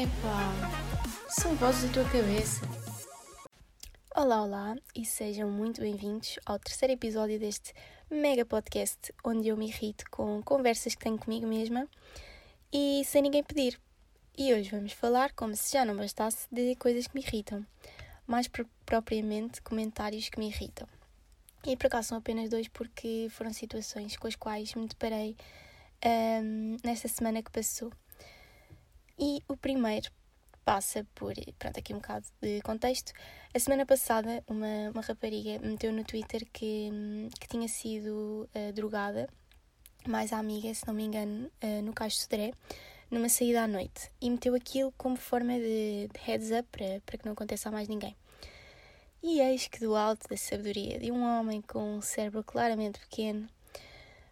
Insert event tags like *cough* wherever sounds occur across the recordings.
Epá, são vozes da tua cabeça. Olá, olá e sejam muito bem-vindos ao terceiro episódio deste mega podcast onde eu me irrito com conversas que tenho comigo mesma e sem ninguém pedir. E hoje vamos falar, como se já não bastasse, de coisas que me irritam, mais propriamente comentários que me irritam. E por acaso são apenas dois porque foram situações com as quais me deparei um, nesta semana que passou. E o primeiro passa por, pronto, aqui um bocado de contexto. A semana passada, uma, uma rapariga meteu no Twitter que, que tinha sido uh, drogada, mais a amiga, se não me engano, uh, no Caixo Sodré, numa saída à noite. E meteu aquilo como forma de, de heads up para, para que não aconteça a mais ninguém. E eis que do alto da sabedoria de um homem com um cérebro claramente pequeno,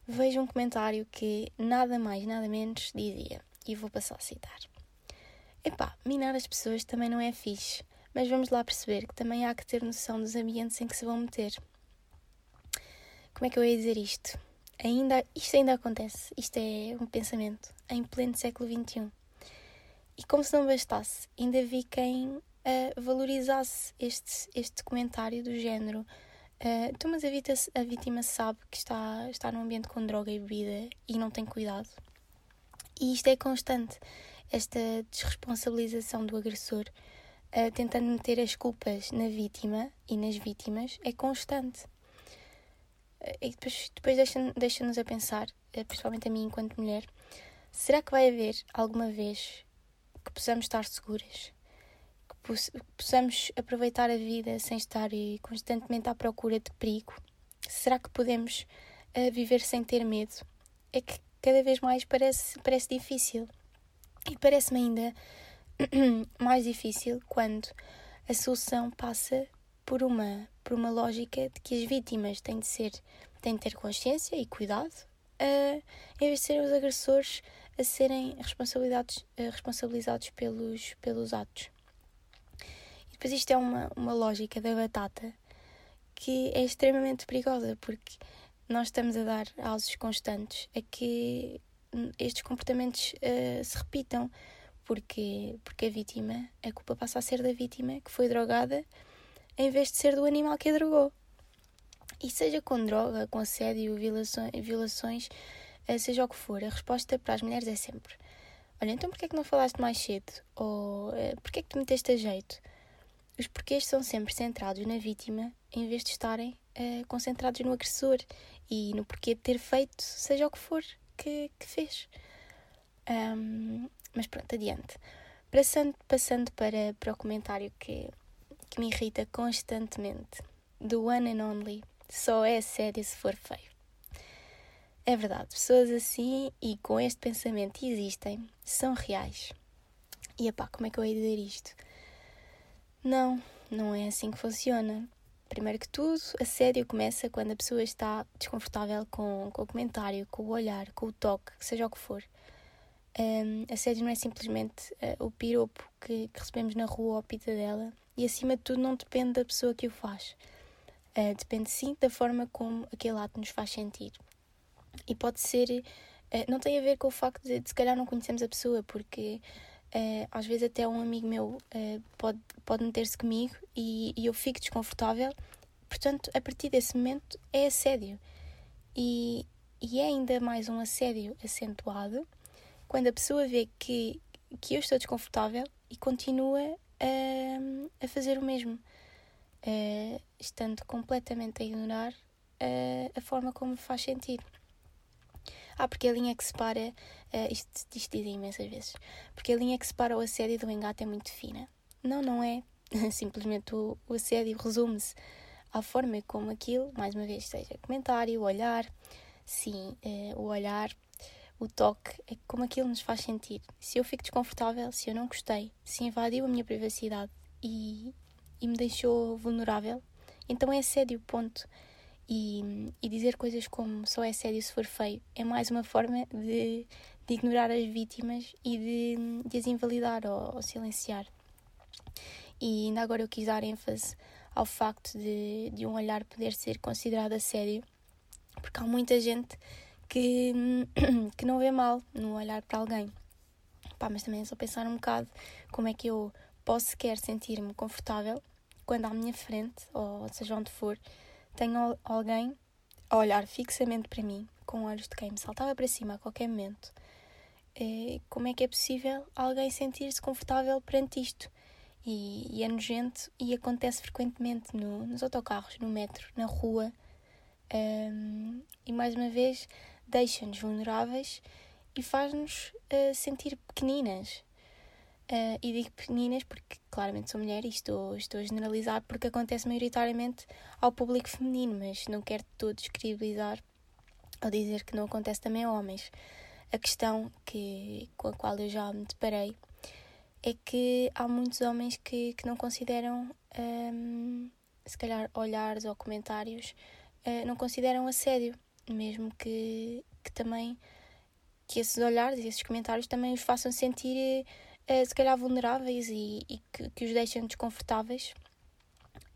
vejo um comentário que nada mais, nada menos dizia. E vou passar a citar. Epá, minar as pessoas também não é fixe, mas vamos lá perceber que também há que ter noção dos ambientes em que se vão meter. Como é que eu ia dizer isto? Ainda, isto ainda acontece, isto é um pensamento, em pleno século XXI. E como se não bastasse, ainda vi quem uh, valorizasse este, este comentário do género. Uh, mas a, vita, a vítima sabe que está, está num ambiente com droga e bebida e não tem cuidado. E isto é constante esta desresponsabilização do agressor, uh, tentando meter as culpas na vítima e nas vítimas, é constante. Uh, e depois, depois deixa-nos deixa a pensar, uh, principalmente a mim enquanto mulher, será que vai haver alguma vez que possamos estar seguras? Que possamos aproveitar a vida sem estar constantemente à procura de perigo? Será que podemos viver sem ter medo? É que cada vez mais parece, parece difícil. E parece-me ainda *clears throat* mais difícil quando a solução passa por uma, por uma lógica de que as vítimas têm de ser têm de ter consciência e cuidado, uh, em vez de serem os agressores a serem responsabilizados, uh, responsabilizados pelos, pelos atos. E depois isto é uma, uma lógica da batata que é extremamente perigosa, porque nós estamos a dar alços constantes a que estes comportamentos uh, se repitam, porque, porque a vítima, a culpa passa a ser da vítima que foi drogada em vez de ser do animal que a drogou. E seja com droga, com assédio, violações, violações uh, seja o que for, a resposta para as mulheres é sempre: Olha, então porquê é que não falaste mais cedo? Ou uh, porquê é que te meteste a jeito? Os porquês são sempre centrados na vítima em vez de estarem uh, concentrados no agressor e no porquê de ter feito, seja o que for que, que fez. Um, mas pronto, adiante. Passando, passando para, para o comentário que, que me irrita constantemente, do one and only, só é sério se for feio. É verdade, pessoas assim e com este pensamento existem, são reais. E epá, como é que eu ia dizer isto? Não, não é assim que funciona. Primeiro que tudo, assédio começa quando a pessoa está desconfortável com, com o comentário, com o olhar, com o toque, seja o que for. Um, assédio não é simplesmente uh, o piropo que, que, recebemos na rua ou pita dela e, acima de tudo, não depende da pessoa que o faz. Uh, depende sim da forma como aquele ato nos faz sentir. E pode ser. Uh, não tem a ver com o facto de, de se calhar, não conhecemos a pessoa, porque Uh, às vezes até um amigo meu uh, pode, pode meter-se comigo e, e, eu fico desconfortável. Portanto, a partir desse momento é assédio. E, e é ainda mais um assédio acentuado quando a pessoa vê que, que eu estou desconfortável e continua a, a fazer o mesmo, uh, estando completamente a ignorar a forma como me faz sentir. Ah, porque a linha que separa. Uh, isto, isto dizem imensas vezes. Porque a linha que separa o assédio do engate é muito fina. Não, não é. *laughs* Simplesmente o, o assédio resume-se à forma como aquilo, mais uma vez, seja comentário, olhar. Sim, uh, o olhar, o toque, é como aquilo nos faz sentir. Se eu fico desconfortável, se eu não gostei, se invadiu a minha privacidade e, e me deixou vulnerável, então é assédio, ponto. E, e dizer coisas como só é sério se for feio é mais uma forma de, de ignorar as vítimas e de, de as invalidar ou, ou, silenciar. E ainda agora eu quis dar ênfase ao facto de, de um olhar poder ser considerado a sério, porque há muita gente que, *clears throat* que não vê mal no olhar para alguém. Pá, mas também é só pensar um bocado como é que eu posso sequer sentir-me confortável quando à minha frente, ou seja onde for, tenho alguém a olhar fixamente para mim, com olhos de quem me saltava para cima a qualquer momento. É, como é que é possível alguém sentir-se confortável perante isto? E, e, é nojento e acontece frequentemente no, nos autocarros, no metro, na rua. Um, e mais uma vez deixa-nos vulneráveis e faz-nos uh, sentir pequeninas. Uh, e digo pequeninas porque claramente sou mulher e estou, estou a generalizar porque acontece maioritariamente ao público feminino, mas não quero todo descredibilizar ou dizer que não acontece também a homens. A questão que, com a qual eu já me deparei é que há muitos homens que, que não consideram, um, se calhar, olhares ou comentários, uh, não consideram assédio, mesmo que, que também que esses olhares e esses comentários também os façam sentir uh, se calhar vulneráveis e, e que, que, os deixem desconfortáveis.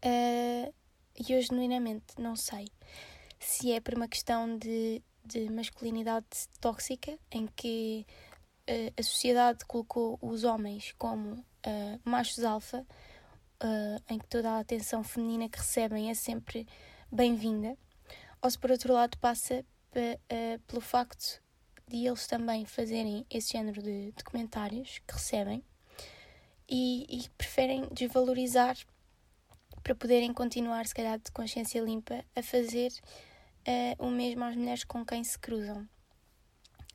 Uh, e eu genuinamente não sei se é por uma questão de, de masculinidade tóxica, em que uh, a sociedade colocou os homens como machos alfa, em que toda a atenção feminina que recebem é sempre bem-vinda, ou se por outro lado passa pelo facto de eles também fazerem esse género de, comentários que recebem e, e, preferem desvalorizar para poderem continuar, se calhar, de consciência limpa, a fazer uh, o mesmo às mulheres com quem se cruzam.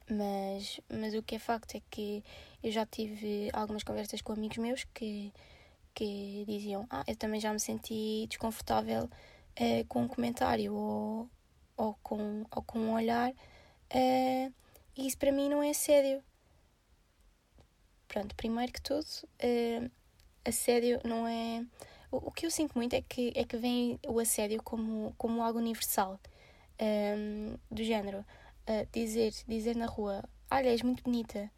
Mas, mas o que é facto é que eu já tive algumas conversas com amigos meus que, que diziam: Ah, eu também já me senti desconfortável uh, com um comentário ou, ou, com, ou com um olhar. Uh, e isso para mim não é assédio. Pronto, primeiro que tudo, uh, assédio não é. O, o, que eu sinto muito é que, é que vem o assédio como, como algo universal. Um, ehm, do género, uh, dizer, dizer na rua: Olha, és muito bonita.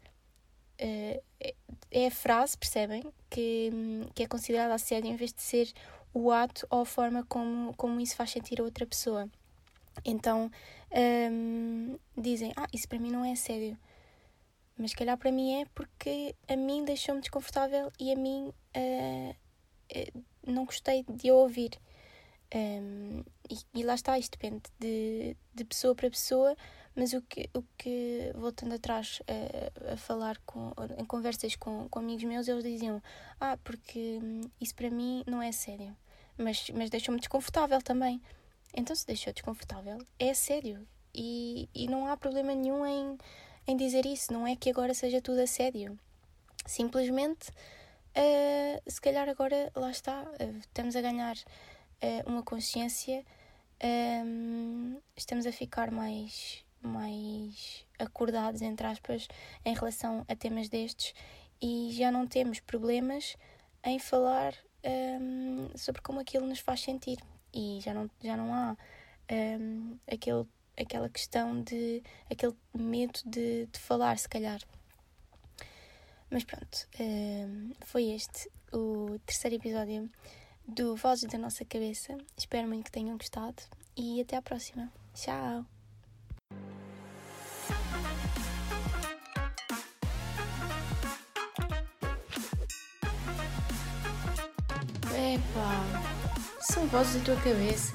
Uh, é a frase, percebem? Que, que é considerada assédio em vez de ser o ato ou a forma como, como isso faz sentir a outra pessoa. Então um, dizem: Ah, isso para mim não é sério. Mas se calhar para mim é porque a mim deixou-me desconfortável e a mim uh, não gostei de ouvir. Um, e, e, lá está, isto depende de, de pessoa para pessoa, mas o que, o que voltando atrás a, a falar com, em conversas com, com amigos meus, eles diziam: Ah, porque hum, isso para mim não é sério, mas, mas deixou-me desconfortável também. Então, se deixou desconfortável, é sério. E, e não há problema nenhum em, em dizer isso. Não é que agora seja tudo assédio. Simplesmente, uh, se calhar agora, lá está, uh, estamos a ganhar uh, uma consciência, estamos a ficar mais, mais acordados, entre aspas, em relação a temas destes e já não temos problemas em falar sobre como aquilo nos faz sentir e já não, já não há um, aquele, aquela questão de aquele medo de, de falar, se calhar. Mas pronto, um, foi este o terceiro episódio do Vozes da Nossa Cabeça. Espero muito que tenham gostado e até à próxima. Tchau! São vozes da tua cabeça.